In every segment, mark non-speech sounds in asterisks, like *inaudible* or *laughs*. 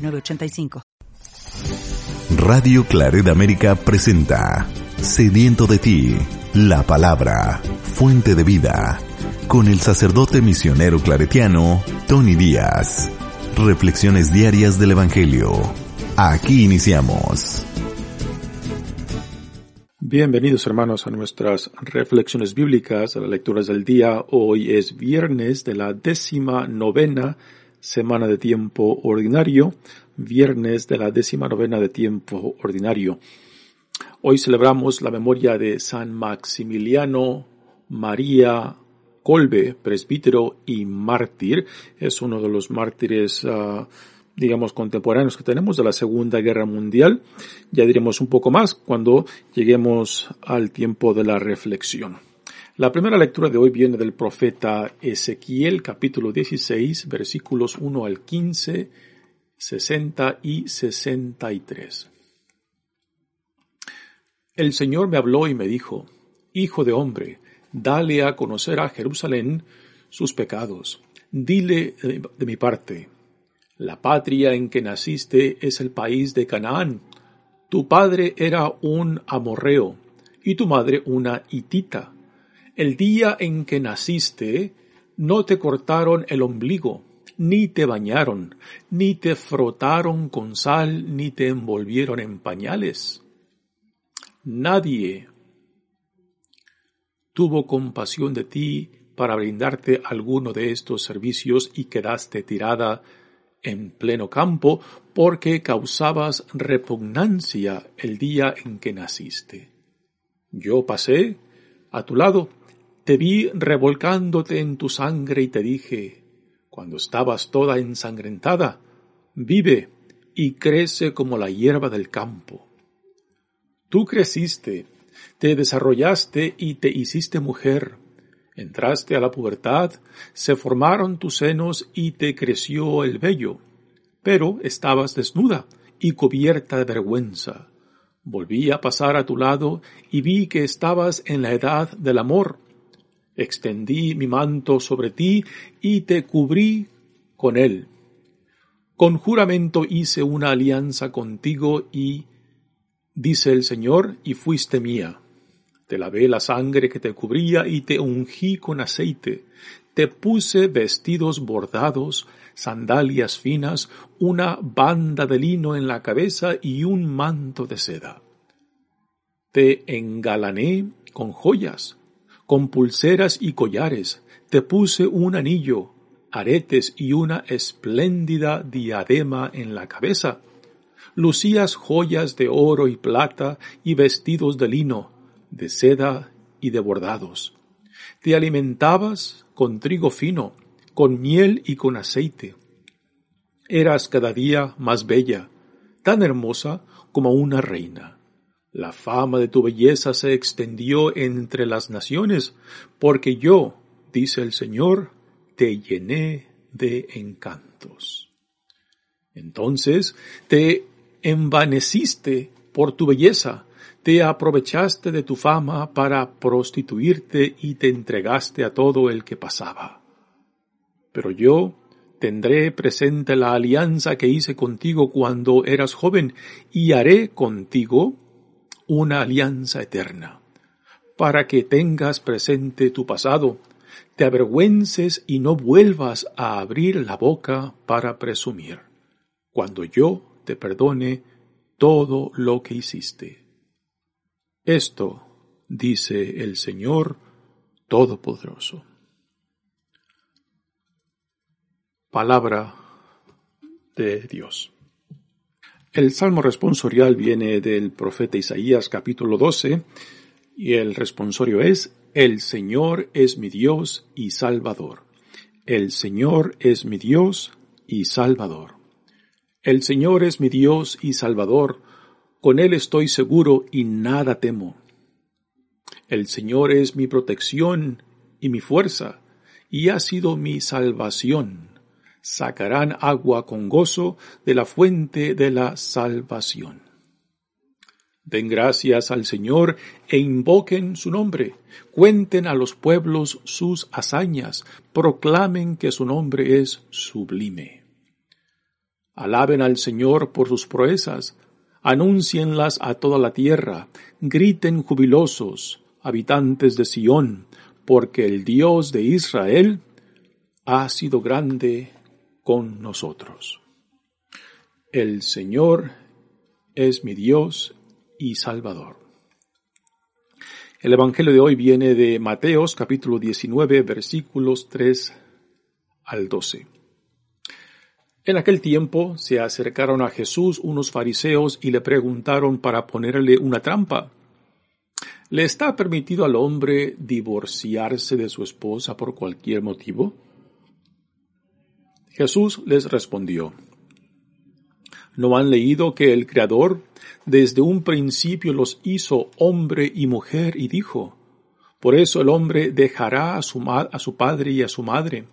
906985. Radio Claret América presenta Sediento de ti, la palabra, fuente de vida, con el sacerdote misionero claretiano Tony Díaz. Reflexiones diarias del Evangelio. Aquí iniciamos. Bienvenidos hermanos a nuestras reflexiones bíblicas, a las lecturas del día. Hoy es viernes de la décima novena semana de tiempo ordinario, viernes de la décima novena de tiempo ordinario. Hoy celebramos la memoria de San Maximiliano María Colbe, presbítero y mártir. Es uno de los mártires uh, digamos, contemporáneos que tenemos de la Segunda Guerra Mundial. Ya diremos un poco más cuando lleguemos al tiempo de la reflexión. La primera lectura de hoy viene del profeta Ezequiel, capítulo 16, versículos 1 al 15, 60 y 63. El Señor me habló y me dijo, Hijo de hombre, dale a conocer a Jerusalén sus pecados. Dile de mi parte, la patria en que naciste es el país de Canaán. Tu padre era un amorreo y tu madre una hitita. El día en que naciste no te cortaron el ombligo, ni te bañaron, ni te frotaron con sal, ni te envolvieron en pañales. Nadie tuvo compasión de ti para brindarte alguno de estos servicios y quedaste tirada en pleno campo porque causabas repugnancia el día en que naciste. Yo pasé a tu lado, te vi revolcándote en tu sangre y te dije, cuando estabas toda ensangrentada, vive y crece como la hierba del campo. Tú creciste, te desarrollaste y te hiciste mujer, Entraste a la pubertad, se formaron tus senos y te creció el vello, pero estabas desnuda y cubierta de vergüenza. Volví a pasar a tu lado y vi que estabas en la edad del amor. Extendí mi manto sobre ti y te cubrí con él. Con juramento hice una alianza contigo y, dice el Señor, y fuiste mía. Te lavé la sangre que te cubría y te ungí con aceite. Te puse vestidos bordados, sandalias finas, una banda de lino en la cabeza y un manto de seda. Te engalané con joyas, con pulseras y collares. Te puse un anillo, aretes y una espléndida diadema en la cabeza. Lucías joyas de oro y plata y vestidos de lino, de seda y de bordados. Te alimentabas con trigo fino, con miel y con aceite. Eras cada día más bella, tan hermosa como una reina. La fama de tu belleza se extendió entre las naciones, porque yo, dice el Señor, te llené de encantos. Entonces te envaneciste por tu belleza, te aprovechaste de tu fama para prostituirte y te entregaste a todo el que pasaba. Pero yo tendré presente la alianza que hice contigo cuando eras joven y haré contigo una alianza eterna, para que tengas presente tu pasado, te avergüences y no vuelvas a abrir la boca para presumir, cuando yo te perdone todo lo que hiciste. Esto dice el Señor Todopoderoso. Palabra de Dios. El salmo responsorial viene del profeta Isaías capítulo 12 y el responsorio es El Señor es mi Dios y Salvador. El Señor es mi Dios y Salvador. El Señor es mi Dios y Salvador, con Él estoy seguro y nada temo. El Señor es mi protección y mi fuerza, y ha sido mi salvación. Sacarán agua con gozo de la fuente de la salvación. Den gracias al Señor e invoquen su nombre. Cuenten a los pueblos sus hazañas. Proclamen que su nombre es sublime. Alaben al Señor por sus proezas. Anúncienlas a toda la tierra. Griten jubilosos, habitantes de Sión, porque el Dios de Israel ha sido grande con nosotros. El Señor es mi Dios y Salvador. El Evangelio de hoy viene de Mateos capítulo 19 versículos 3 al 12. En aquel tiempo se acercaron a Jesús unos fariseos y le preguntaron para ponerle una trampa. ¿Le está permitido al hombre divorciarse de su esposa por cualquier motivo? Jesús les respondió, ¿No han leído que el Creador desde un principio los hizo hombre y mujer y dijo, por eso el hombre dejará a su, a su padre y a su madre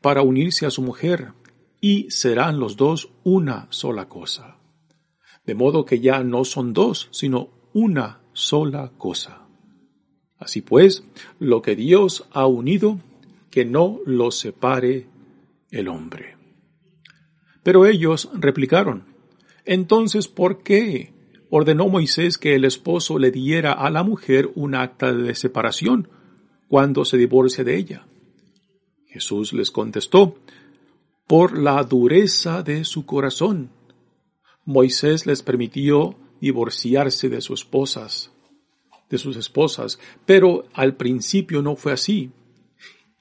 para unirse a su mujer y serán los dos una sola cosa. De modo que ya no son dos, sino una sola cosa. Así pues, lo que Dios ha unido, que no lo separe el hombre. Pero ellos replicaron, entonces, ¿por qué ordenó Moisés que el esposo le diera a la mujer un acta de separación cuando se divorcie de ella? Jesús les contestó, por la dureza de su corazón. Moisés les permitió divorciarse de sus esposas, de sus esposas, pero al principio no fue así.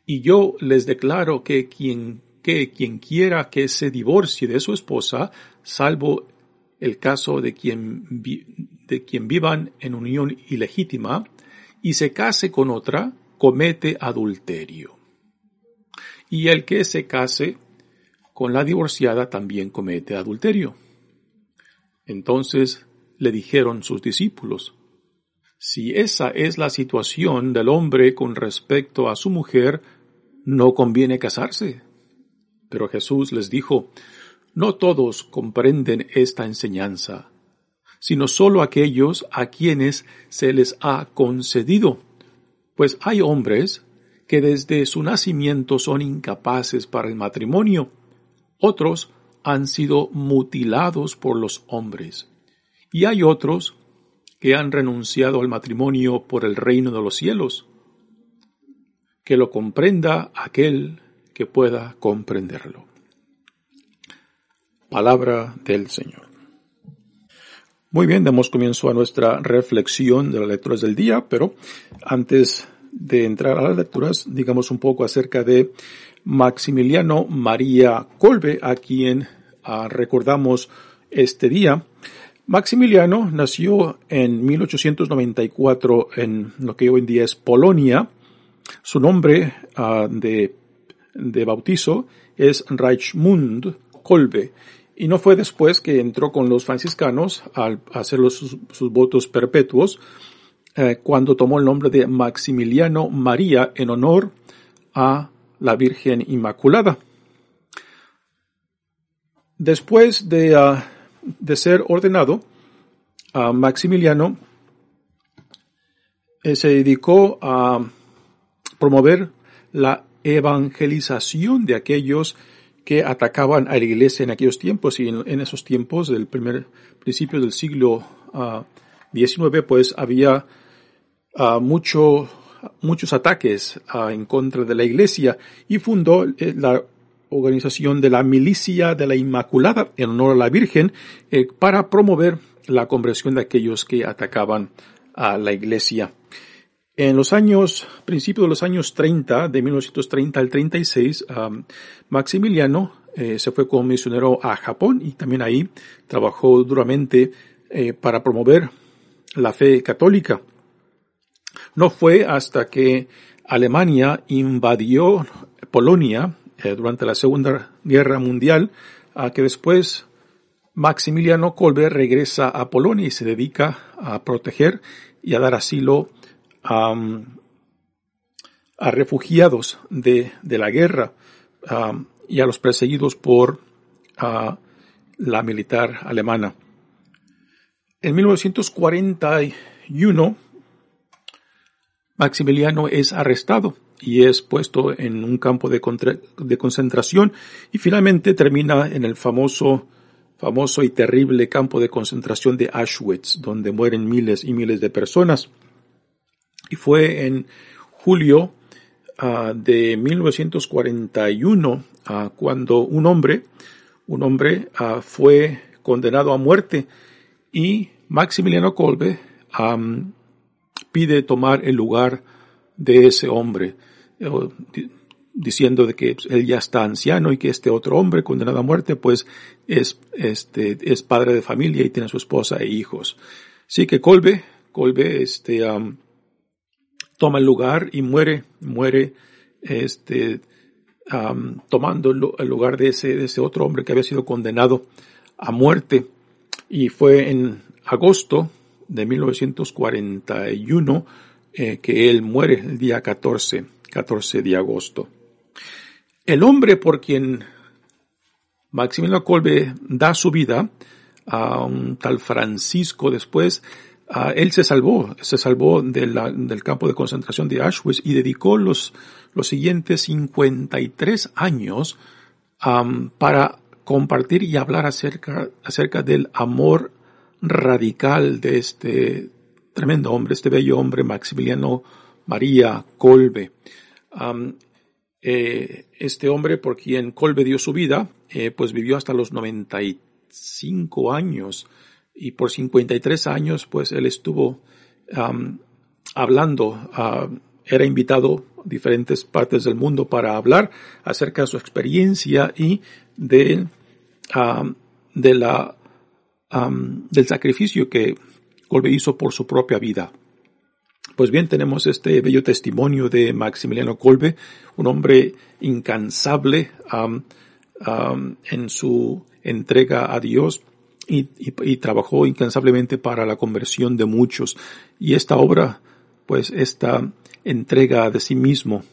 Y yo les declaro que quien que quien quiera que se divorcie de su esposa, salvo el caso de quien, de quien vivan en unión ilegítima y se case con otra, comete adulterio. Y el que se case con la divorciada también comete adulterio. Entonces le dijeron sus discípulos, si esa es la situación del hombre con respecto a su mujer, no conviene casarse. Pero Jesús les dijo, no todos comprenden esta enseñanza, sino sólo aquellos a quienes se les ha concedido, pues hay hombres que desde su nacimiento son incapaces para el matrimonio, otros han sido mutilados por los hombres, y hay otros que han renunciado al matrimonio por el reino de los cielos. Que lo comprenda aquel que pueda comprenderlo. Palabra del Señor. Muy bien, damos comienzo a nuestra reflexión de las lecturas del día, pero antes de entrar a las lecturas, digamos un poco acerca de Maximiliano María Colbe, a quien ah, recordamos este día. Maximiliano nació en 1894 en lo que hoy en día es Polonia. Su nombre ah, de, de bautizo es Reichmund Kolbe y no fue después que entró con los franciscanos al hacer sus, votos perpetuos, eh, cuando tomó el nombre de Maximiliano María en honor a la Virgen Inmaculada. Después de, ah, de ser ordenado, a Maximiliano eh, se dedicó a promover la evangelización de aquellos que atacaban a la iglesia en aquellos tiempos y en, esos tiempos del primer principio del siglo XIX ah, pues había uh, mucho, muchos ataques ah, en contra de la iglesia y fundó eh, la organización de la milicia de la Inmaculada en honor a la Virgen eh, para promover la conversión de aquellos que atacaban a la iglesia. En los años, principios de los años 30, de 1930 al 36, Maximiliano eh, se fue como misionero a Japón y también ahí trabajó duramente eh, para promover la fe católica. No fue hasta que Alemania invadió Polonia eh, durante la Segunda Guerra Mundial que después Maximiliano Kolbe regresa a Polonia y se dedica a proteger y a dar asilo a, refugiados de, de, la guerra y a los perseguidos por la militar alemana. En 1941, Maximiliano es arrestado y es puesto en un campo de, de concentración y finalmente termina en el famoso famoso y terrible campo de concentración de Auschwitz, donde mueren miles y miles de personas. Y fue en julio uh, de 1941 uh, cuando un hombre, un hombre uh, fue condenado a muerte y Maximiliano Kolbe um, pide tomar el lugar de ese hombre diciendo de que él ya está anciano y que este otro hombre condenado a muerte pues es, este, es padre de familia y tiene su esposa e hijos. Sí que Colbe, Colbe este, toma el lugar y muere, muere este, tomando el lugar de ese, de ese otro hombre que había sido condenado a muerte y fue en agosto de 1941 eh, que él muere el día 14, 14 de agosto. El hombre por quien Maximiliano Kolbe da su vida a un tal Francisco después, él se salvó, se salvó del campo de concentración de Auschwitz y dedicó los, los siguientes 53 años para compartir y hablar acerca, acerca del amor radical de este tremendo hombre, este bello hombre Maximiliano María Kolbe. Eh, este hombre por quien Colbe dio su vida, eh, pues vivió hasta los 95 años y por 53 años pues él estuvo hablando, era invitado a diferentes partes del mundo para hablar acerca de su experiencia y de, de la, del sacrificio que Colbe hizo por su propia vida. Pues bien, tenemos este bello testimonio de Maximiliano Kolbe, un hombre incansable en su entrega a Dios y, trabajó incansablemente para la conversión de muchos. Y esta obra, pues esta entrega de sí mismo,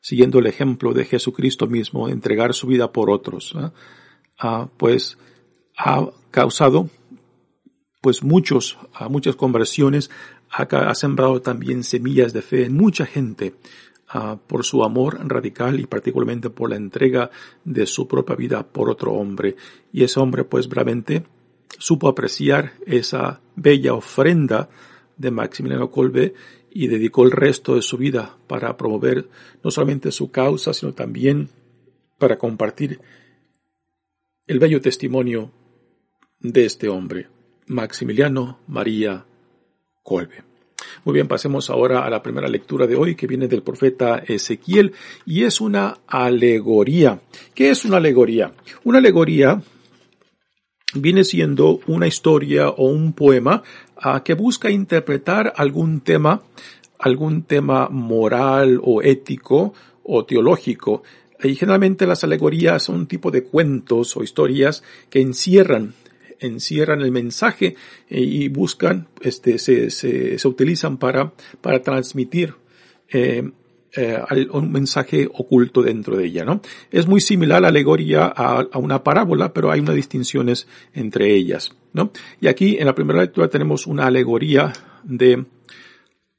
siguiendo el ejemplo de Jesucristo mismo, entregar su vida por otros, pues ha causado pues muchos, muchas conversiones, ha, sembrado también semillas de fe en mucha gente ah, por su amor radical y particularmente por la entrega de su propia vida por otro hombre. Y ese hombre pues realmente supo apreciar esa bella ofrenda de Maximiliano Kolbe y dedicó el resto de su vida para promover no solamente su causa, sino también para compartir el bello testimonio de este hombre, Maximiliano María Colbe. Muy bien, pasemos ahora a la primera lectura de hoy que viene del profeta Ezequiel y es una alegoría. ¿Qué es una alegoría? Una alegoría viene siendo una historia o un poema ah, que busca interpretar algún tema, algún tema moral o ético o teológico. Y generalmente las alegorías son un tipo de cuentos o historias que encierran encierran el mensaje eh, y buscan, este, se, se, se utilizan para, para transmitir eh, eh, un mensaje oculto dentro de ella, ¿no? Es muy similar la alegoría a, una parábola, pero hay unas distinciones entre ellas, ¿no? Y aquí en la primera lectura tenemos una alegoría de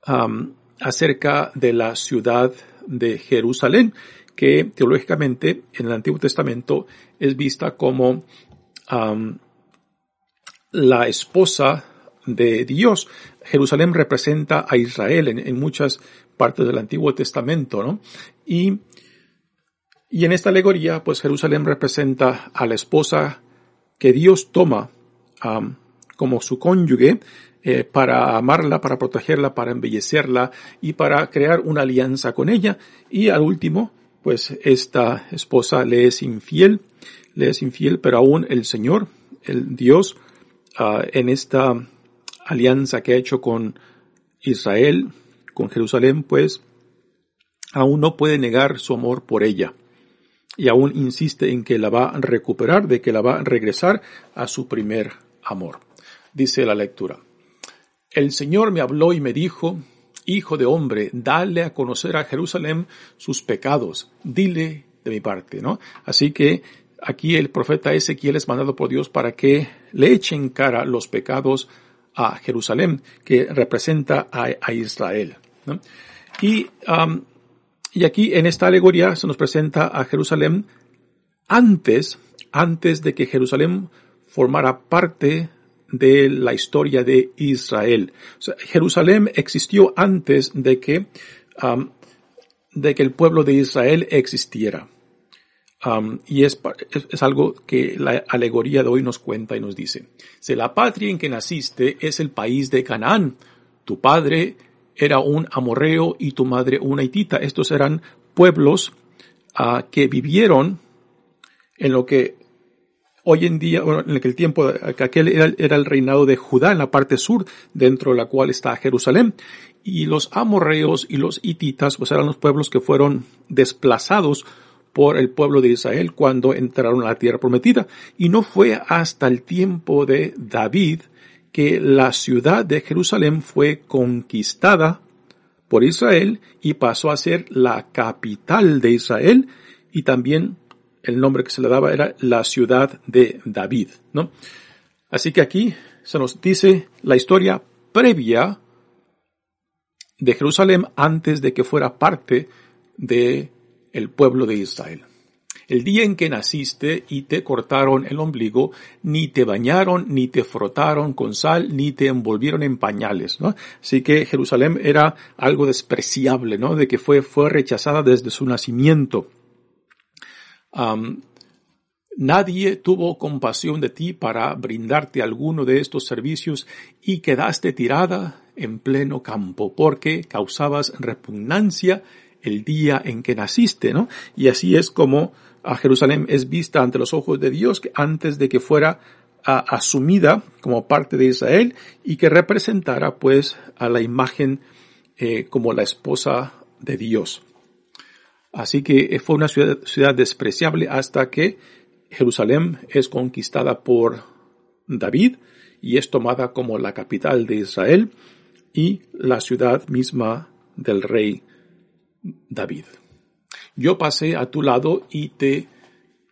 um, acerca de la ciudad de Jerusalén, que teológicamente en el Antiguo Testamento es vista como la esposa de Dios. Jerusalén representa a Israel en, muchas partes del Antiguo Testamento, ¿no? Y, y en esta alegoría, pues Jerusalén representa a la esposa que Dios toma como su cónyuge eh, para amarla, para protegerla, para embellecerla y para crear una alianza con ella. Y al último, pues esta esposa le es infiel, le es infiel, pero aún el Señor, el Dios, Ah, en esta alianza que ha hecho con Israel, con Jerusalén, pues aún no puede negar su amor por ella. y aún insiste en que la va a recuperar, de que la va a regresar a su primer amor. Dice la lectura. El Señor me habló y me dijo, Hijo de hombre, dale a conocer a Jerusalén sus pecados, dile de mi parte, ¿no? Así que aquí el profeta Ezequiel es mandado por Dios para que le echen cara los pecados a Jerusalén, que representa a, Israel. Y, y aquí en esta alegoría se nos presenta a Jerusalén antes, antes de que Jerusalén formara parte de la historia de Israel. Jerusalén existió antes de que, de que el pueblo de Israel existiera. Y es, es, algo que la alegoría de hoy nos cuenta y nos dice. Si la patria en que naciste es el país de Canaán, tu padre era un amorreo y tu madre una hitita. Estos eran pueblos uh, que vivieron en lo que hoy en día, bueno, en aquel tiempo, aquel era, el reinado de Judá en la parte sur, dentro de la cual está Jerusalén. Y los amorreos y los hititas, pues eran los pueblos que fueron desplazados por el pueblo de Israel cuando entraron a la tierra prometida. Y no fue hasta el tiempo de David que la ciudad de Jerusalén fue conquistada por Israel y pasó a ser la capital de Israel y también el nombre que se le daba era la ciudad de David, ¿no? Así que aquí se nos dice la historia previa de Jerusalén antes de que fuera parte de el pueblo de Israel. El día en que naciste y te cortaron el ombligo, ni te bañaron, ni te frotaron con sal, ni te envolvieron en pañales. Así que Jerusalén era algo despreciable, ¿no? De que fue, fue rechazada desde su nacimiento nadie tuvo compasión de ti para brindarte alguno de estos servicios y quedaste tirada en pleno campo porque causabas repugnancia el día en que naciste, ¿no? Y así es como a Jerusalén es vista ante los ojos de Dios antes de que fuera asumida como parte de Israel y que representara pues a la imagen eh, como la esposa de Dios. Así que fue una ciudad, despreciable hasta que Jerusalén es conquistada por David y es tomada como la capital de Israel y la ciudad misma del rey David. Yo pasé a tu lado y te,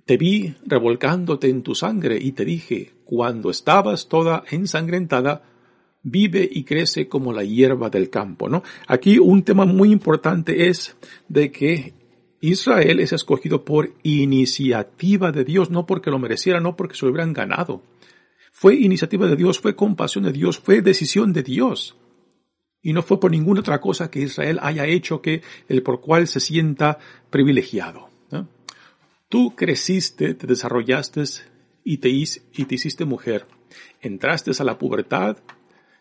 te vi revolcándote en tu sangre y te dije, cuando estabas toda ensangrentada, vive y crece como la hierba del campo, ¿no? Aquí un tema muy importante es de que Israel es escogido por iniciativa de Dios, no porque lo mereciera, no porque se lo hubieran ganado. Fue iniciativa de Dios, fue compasión de Dios, fue decisión de Dios. Y no fue por ninguna otra cosa que Israel haya hecho que el por cual se sienta privilegiado. Tú creciste, te desarrollaste y te, y te hiciste mujer. Entraste a la pubertad,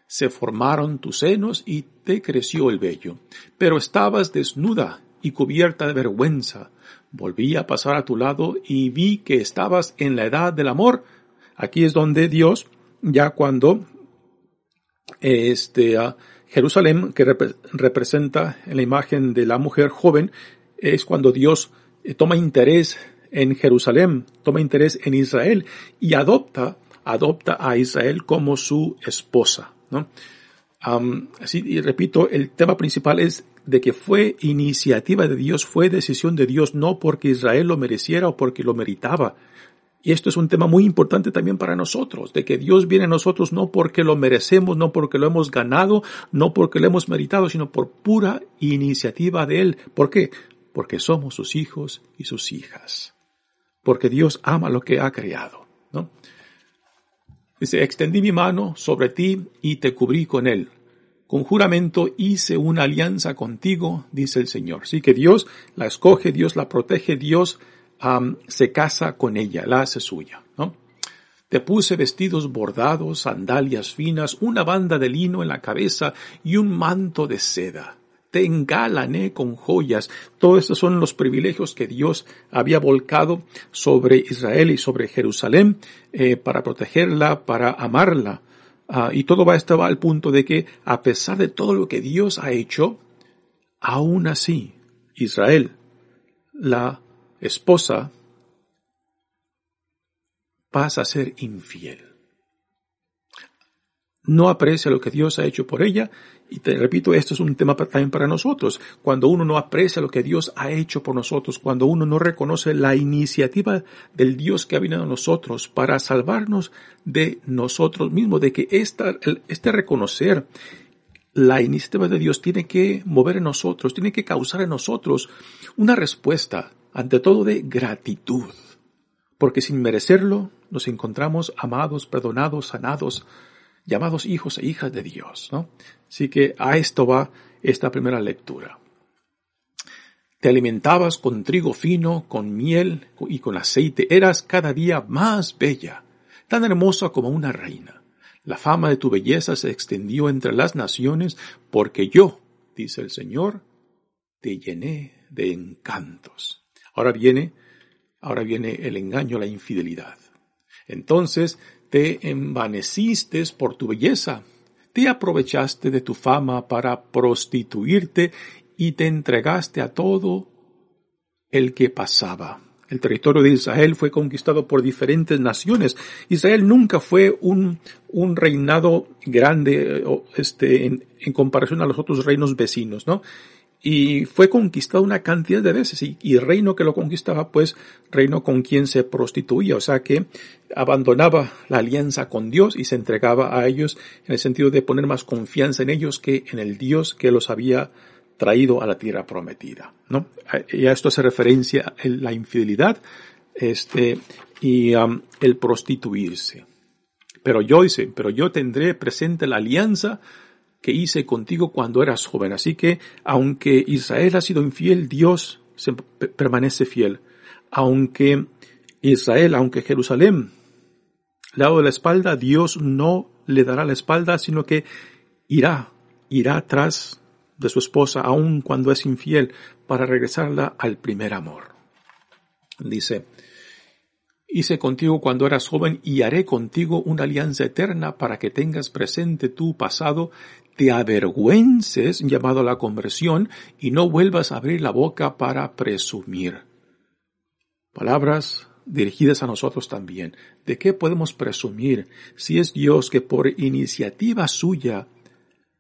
se formaron tus senos y te creció el vello. Pero estabas desnuda y cubierta de vergüenza. Volví a pasar a tu lado y vi que estabas en la edad del amor. Aquí es donde Dios, ya cuando este, Jerusalén, que representa en la imagen de la mujer joven, es cuando Dios eh, toma interés en Jerusalén, toma interés en Israel y adopta, adopta a Israel como su esposa, ¿no? así, y repito, el tema principal es de que fue iniciativa de Dios, fue decisión de Dios, no porque Israel lo mereciera o porque lo meritaba. Y esto es un tema muy importante también para nosotros, de que Dios viene a nosotros no porque lo merecemos, no porque lo hemos ganado, no porque lo hemos meritado, sino por pura iniciativa de Él. ¿Por qué? Porque somos sus hijos y sus hijas. Porque Dios ama lo que ha creado, ¿no? Dice, extendí mi mano sobre ti y te cubrí con él. Con juramento hice una alianza contigo, dice el Señor. Sí que Dios la escoge, Dios la protege, Dios se casa con ella, la hace suya, ¿no? Te puse vestidos bordados, sandalias finas, una banda de lino en la cabeza y un manto de seda te engalané con joyas. Todos estos son los privilegios que Dios había volcado sobre Israel y sobre Jerusalén eh, para protegerla, para amarla. Ah, y todo va, esto va al punto de que a pesar de todo lo que Dios ha hecho, aún así Israel la esposa, vas a ser infiel. No aprecia lo que Dios ha hecho por ella. Y te repito, esto es un tema también para nosotros. Cuando uno no aprecia lo que Dios ha hecho por nosotros, cuando uno no reconoce la iniciativa del Dios que ha venido a nosotros para salvarnos de nosotros mismos, de que esta, este reconocer la iniciativa de Dios tiene que mover en nosotros, tiene que causar en nosotros una respuesta, ante todo de gratitud. Porque sin merecerlo nos encontramos amados, perdonados, sanados, llamados hijos e hijas de Dios. Así que a esto va esta primera lectura. Te alimentabas con trigo fino, con miel y con aceite. Eras cada día más bella, tan hermosa como una reina. La fama de tu belleza se extendió entre las naciones, porque yo, dice el Señor, te llené de encantos. Ahora viene, ahora viene el engaño, la infidelidad. Entonces te envaneciste por tu belleza, te aprovechaste de tu fama para prostituirte y te entregaste a todo el que pasaba. El territorio de Israel fue conquistado por diferentes naciones. Israel nunca fue un, un reinado grande este, en, en, comparación a los otros reinos vecinos, ¿no? Y fue conquistado una cantidad de veces y, el reino que lo conquistaba, pues reino con quien se prostituía, o sea que abandonaba la alianza con Dios y se entregaba a ellos en el sentido de poner más confianza en ellos que en el Dios que los había traído a la tierra prometida, ¿no? Y a esto hace referencia la infidelidad, este, y um, el prostituirse. Pero yo dice, pero yo tendré presente la alianza que hice contigo cuando eras joven. Así que, aunque Israel ha sido infiel, Dios se permanece fiel. Aunque Israel, aunque Jerusalén le ha dado la espalda, Dios no le dará la espalda, sino que irá, irá tras de su esposa aun cuando es infiel para regresarla al primer amor. Dice, hice contigo cuando eras joven y haré contigo una alianza eterna para que tengas presente tu pasado, te avergüences llamado a la conversión y no vuelvas a abrir la boca para presumir. Palabras dirigidas a nosotros también. ¿De qué podemos presumir si es Dios que por iniciativa suya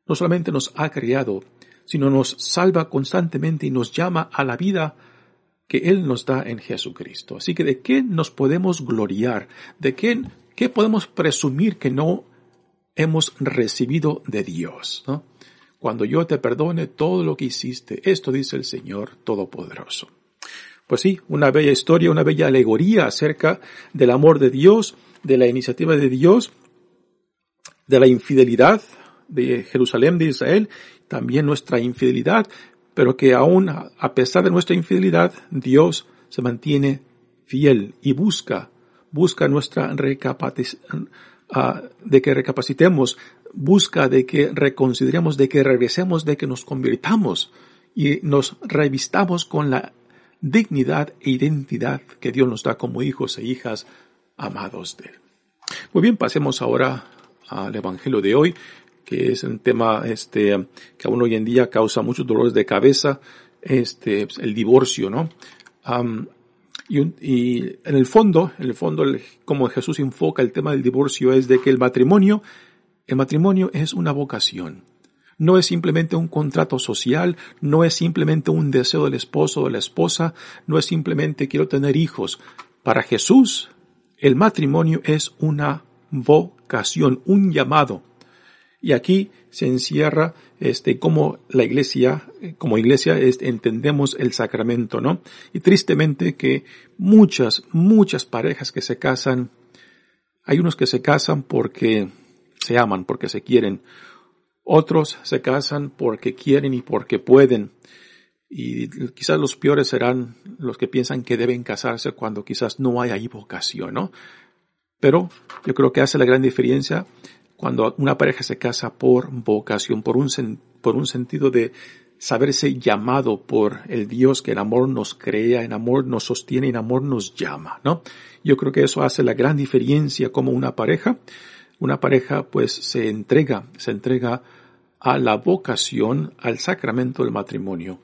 no solamente nos ha creado, sino nos salva constantemente y nos llama a la vida que Él nos da en Jesucristo. Así que de qué nos podemos gloriar, de qué, qué podemos presumir que no hemos recibido de Dios. Cuando yo te perdone todo lo que hiciste, esto dice el Señor Todopoderoso. Pues sí, una bella historia, una bella alegoría acerca del amor de Dios, de la iniciativa de Dios, de la infidelidad de Jerusalén, de Israel, también nuestra infidelidad, pero que aún a pesar de nuestra infidelidad, Dios se mantiene fiel y busca, busca nuestra de que recapacitemos, busca de que reconsideremos, de que regresemos, de que nos convirtamos y nos revistamos con la dignidad e identidad que Dios nos da como hijos e hijas amados de Él. Muy bien, pasemos ahora al Evangelio de hoy que es un tema este, que aún hoy en día causa muchos dolores de cabeza, este, el divorcio, ¿no? Y, en el fondo, en el fondo, como Jesús enfoca el tema del divorcio es de que el matrimonio, el matrimonio es una vocación. No es simplemente un contrato social, no es simplemente un deseo del esposo o de la esposa, no es simplemente quiero tener hijos. Para Jesús, el matrimonio es una vocación, un llamado. Y aquí se encierra este como la iglesia, como iglesia entendemos el sacramento, ¿no? Y tristemente que muchas, muchas parejas que se casan, hay unos que se casan porque se aman, porque se quieren. Otros se casan porque quieren y porque pueden. Y quizás los peores serán los que piensan que deben casarse cuando quizás no hay ahí vocación, ¿no? Pero yo creo que hace la gran diferencia cuando una pareja se casa por vocación, por un, por un sentido de saberse llamado por el Dios que en amor nos crea, en amor nos sostiene, en amor nos llama, ¿no? Yo creo que eso hace la gran diferencia como una pareja, una pareja pues se entrega, se entrega a la vocación, al sacramento del matrimonio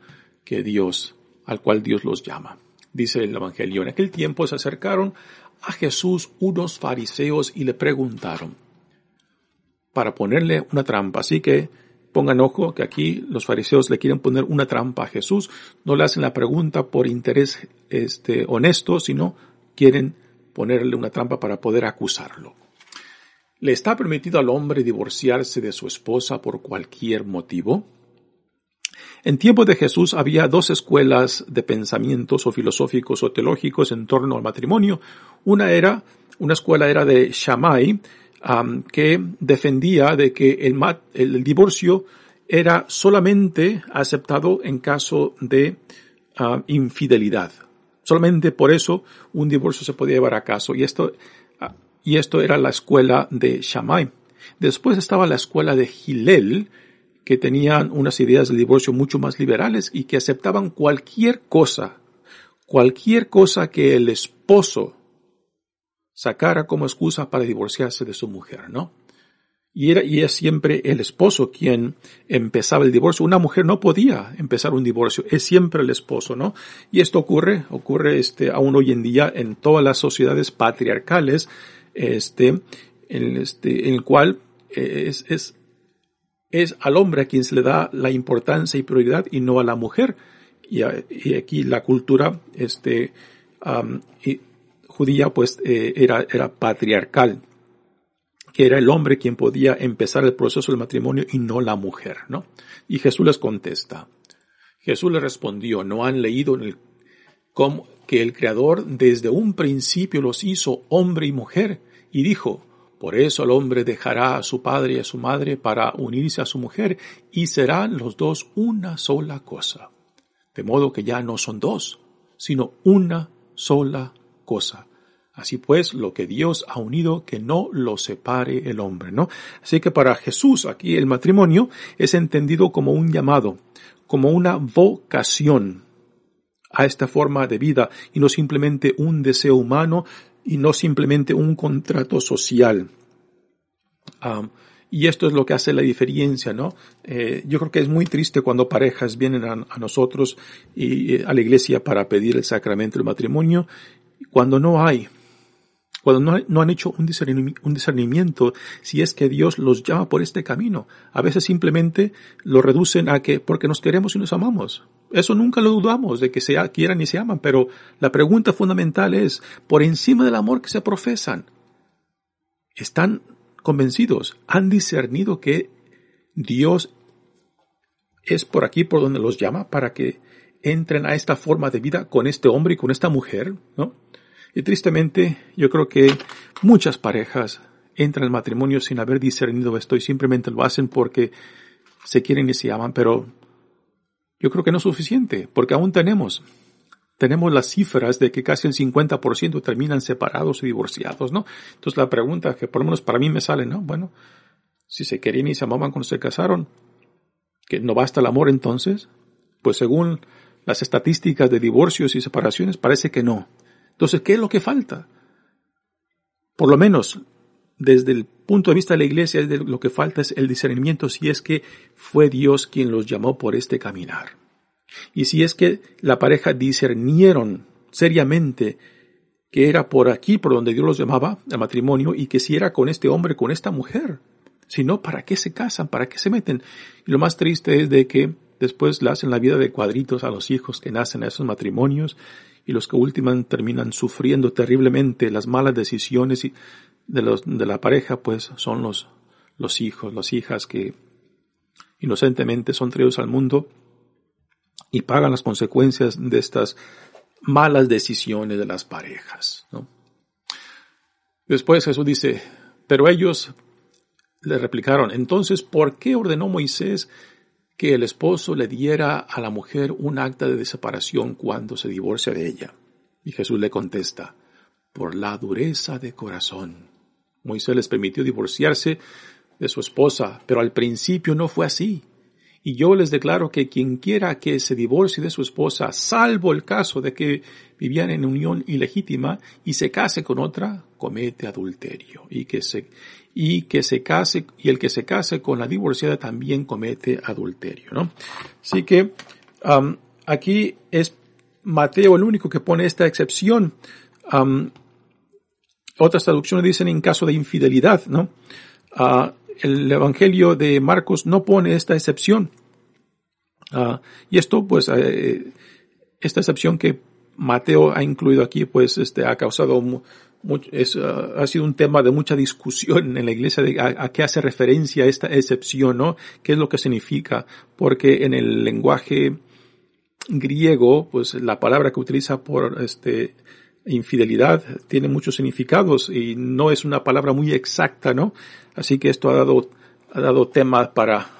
que Dios, al cual Dios los llama. dice el Evangelio. En aquel tiempo se acercaron a Jesús unos fariseos y le preguntaron para ponerle una trampa. Así que pongan ojo que aquí los fariseos le quieren poner una trampa a Jesús. No le hacen la pregunta por interés este, honesto, sino quieren ponerle una trampa para poder acusarlo. ¿Le está permitido al hombre divorciarse de su esposa por cualquier motivo? En tiempo de Jesús había dos escuelas de pensamientos o filosóficos o teológicos en torno al matrimonio. Una era, una escuela era de Shammai, que defendía de que el, divorcio era solamente aceptado en caso de infidelidad. Solamente por eso un divorcio se podía llevar a caso. Y esto, y esto era la escuela de Shammai. Después estaba la escuela de Hillel, que tenían unas ideas del divorcio mucho más liberales y que aceptaban cualquier cosa, cualquier cosa que el esposo sacara como excusa para divorciarse de su mujer, ¿no? Y era, y es siempre el esposo quien empezaba el divorcio. Una mujer no podía empezar un divorcio, es siempre el esposo, ¿no? Y esto ocurre, ocurre este, aún hoy en día en todas las sociedades patriarcales, este, en este, en el cual eh, es, es es al hombre a quien se le da la importancia y prioridad y no a la mujer. Y, aquí la cultura este, judía pues eh, era, era patriarcal, que era el hombre quien podía empezar el proceso del matrimonio y no la mujer, ¿no? Y Jesús les contesta. Jesús les respondió, ¿no han leído en el, que el Creador desde un principio los hizo hombre y mujer? Y dijo, por eso el hombre dejará a su padre y a su madre para unirse a su mujer y serán los dos una sola cosa. De modo que ya no son dos, sino una sola cosa. Así pues, lo que Dios ha unido, que no lo separe el hombre, ¿no? Así que para Jesús aquí el matrimonio es entendido como un llamado, como una vocación a esta forma de vida y no simplemente un deseo humano, y no simplemente un contrato social. y esto es lo que hace la diferencia, ¿no? Eh, yo creo que es muy triste cuando parejas vienen a, nosotros y a la iglesia para pedir el sacramento del matrimonio, cuando no hay, cuando no, han hecho un discernimiento, un discernimiento si es que Dios los llama por este camino. A veces simplemente lo reducen a que porque nos queremos y nos amamos. Eso nunca lo dudamos de que se quieran y se aman, pero la pregunta fundamental es, por encima del amor que se profesan, ¿están convencidos? ¿Han discernido que Dios es por aquí por donde los llama para que entren a esta forma de vida con este hombre y con esta mujer? ¿no? Y tristemente, yo creo que muchas parejas entran al matrimonio sin haber discernido esto y simplemente lo hacen porque se quieren y se aman, pero yo creo que no es suficiente, porque aún tenemos, tenemos las cifras de que casi el 50% terminan separados y divorciados, ¿no? Entonces la pregunta que por lo menos para mí me sale, ¿no? Bueno, si se querían y se amaban cuando se casaron, ¿que no basta el amor entonces? Pues según las estadísticas de divorcios y separaciones parece que no. Entonces, ¿qué es lo que falta? Por lo menos desde el punto de vista de la iglesia, lo que falta es el discernimiento si es que fue Dios quien los llamó por este caminar. Y si es que la pareja discernieron seriamente que era por aquí por donde Dios los llamaba al matrimonio y que si era con este hombre, con esta mujer. Si no, ¿para qué se casan? ¿Para qué se meten? Y lo más triste es de que después le hacen la vida de cuadritos a los hijos que nacen a esos matrimonios y los que últiman terminan sufriendo terriblemente las malas decisiones de, los, de la pareja, pues son los, los hijos, las hijas que inocentemente son traídos al mundo y pagan las consecuencias de estas malas decisiones de las parejas. ¿no? Después Jesús dice, pero ellos le replicaron, entonces, ¿por qué ordenó Moisés que el esposo le diera a la mujer un acta de separación cuando se divorcia de ella? Y Jesús le contesta, por la dureza de corazón Moisés les permitió divorciarse de su esposa, pero al principio no fue así. Y yo les declaro que quien quiera que se divorcie de su esposa, salvo el caso de que vivían en unión ilegítima y se case con otra, comete adulterio. Y que se, y que se case, y el que se case con la divorciada también comete adulterio, ¿no? Así que, aquí es Mateo el único que pone esta excepción. otras traducciones dicen en caso de infidelidad, ¿no? Ah, el Evangelio de Marcos no pone esta excepción. Ah, y esto, pues, eh, esta excepción que Mateo ha incluido aquí, pues, este, ha causado es, ah, ha sido un tema de mucha discusión en la iglesia de a, qué hace referencia esta excepción, ¿no? ¿Qué es lo que significa? Porque en el lenguaje griego, pues, la palabra que utiliza por, este, infidelidad tiene muchos significados y no es una palabra muy exacta, ¿no? Así que esto ha dado, ha dado tema para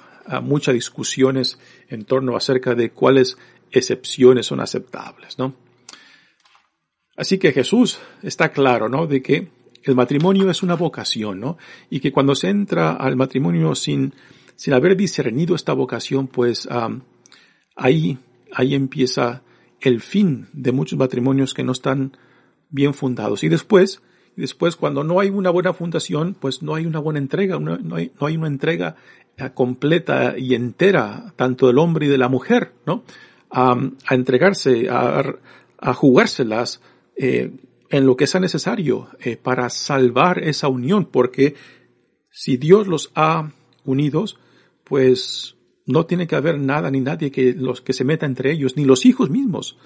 muchas discusiones en torno acerca de cuáles excepciones son aceptables, ¿no? Así que Jesús está claro, ¿no? De que el matrimonio es una vocación, ¿no? Y que cuando se entra al matrimonio sin, sin haber discernido esta vocación, pues ahí, ahí empieza el fin de muchos matrimonios que no están bien fundados. Y después, después cuando no hay una buena fundación, pues no hay una buena entrega, no, hay, no hay una entrega eh, completa y entera, tanto del hombre y de la mujer, ¿no? A entregarse, a, a jugárselas eh, en lo que sea necesario eh, para salvar esa unión, porque si Dios los ha unidos, pues no tiene que haber nada ni nadie que los que se meta entre ellos, ni los hijos mismos.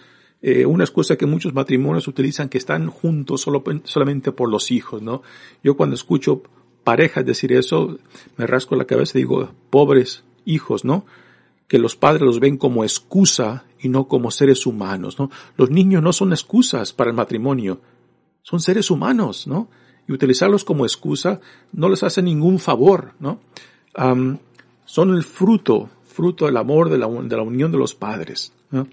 Eh, una excusa que muchos matrimonios utilizan que están juntos solo, solamente por los hijos, ¿no? Yo cuando escucho parejas decir eso, me rasco la cabeza y digo, pobres hijos, ¿no? Que los padres los ven como excusa y no como seres humanos, ¿no? Los niños no son excusas para el matrimonio, son seres humanos, ¿no? Y utilizarlos como excusa no les hace ningún favor, ¿no? son el fruto, fruto del amor de la, de la unión de los padres, ¿no?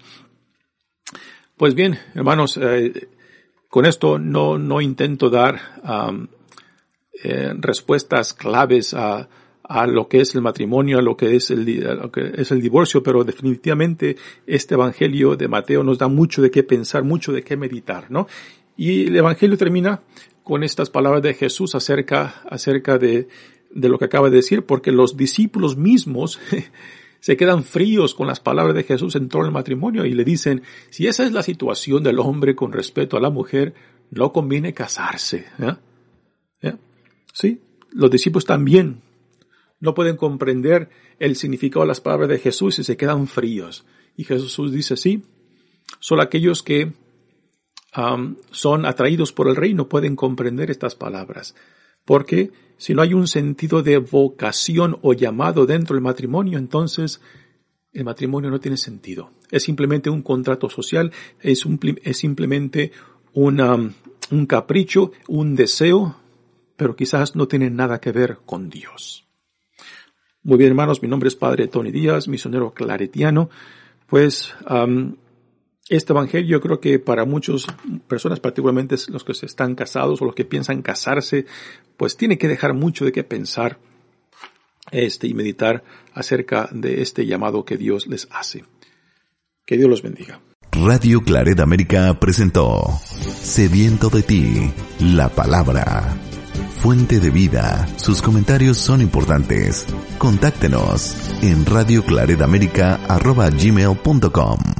Pues bien, hermanos, eh, con esto no, no intento dar eh, respuestas claves a, a lo que es el matrimonio, a lo que es el, lo que es el divorcio, pero definitivamente este evangelio de Mateo nos da mucho de qué pensar, mucho de qué meditar, ¿no? Y el evangelio termina con estas palabras de Jesús acerca, acerca de, de lo que acaba de decir, porque los discípulos mismos *laughs* se quedan fríos con las palabras de Jesús en torno al matrimonio y le dicen, si esa es la situación del hombre con respecto a la mujer, no conviene casarse. Sí, los discípulos también no pueden comprender el significado de las palabras de Jesús y se quedan fríos. Y Jesús dice, sí, solo aquellos que son atraídos por el reino pueden comprender estas palabras. Porque si no hay un sentido de vocación o llamado dentro del matrimonio, entonces el matrimonio no tiene sentido. Es simplemente un contrato social, es, es simplemente un capricho, un deseo, pero quizás no tiene nada que ver con Dios. Muy bien, hermanos, mi nombre es Padre Tony Díaz, misionero claretiano. Pues este evangelio yo creo que para muchas personas, particularmente los que se están casados o los que piensan casarse, pues tiene que dejar mucho de qué pensar este y meditar acerca de este llamado que Dios les hace. Que Dios los bendiga. Radio Claret América presentó Sediento de ti, la palabra. Fuente de vida. Sus comentarios son importantes. Contáctenos en radioclaredamerica.gmail.com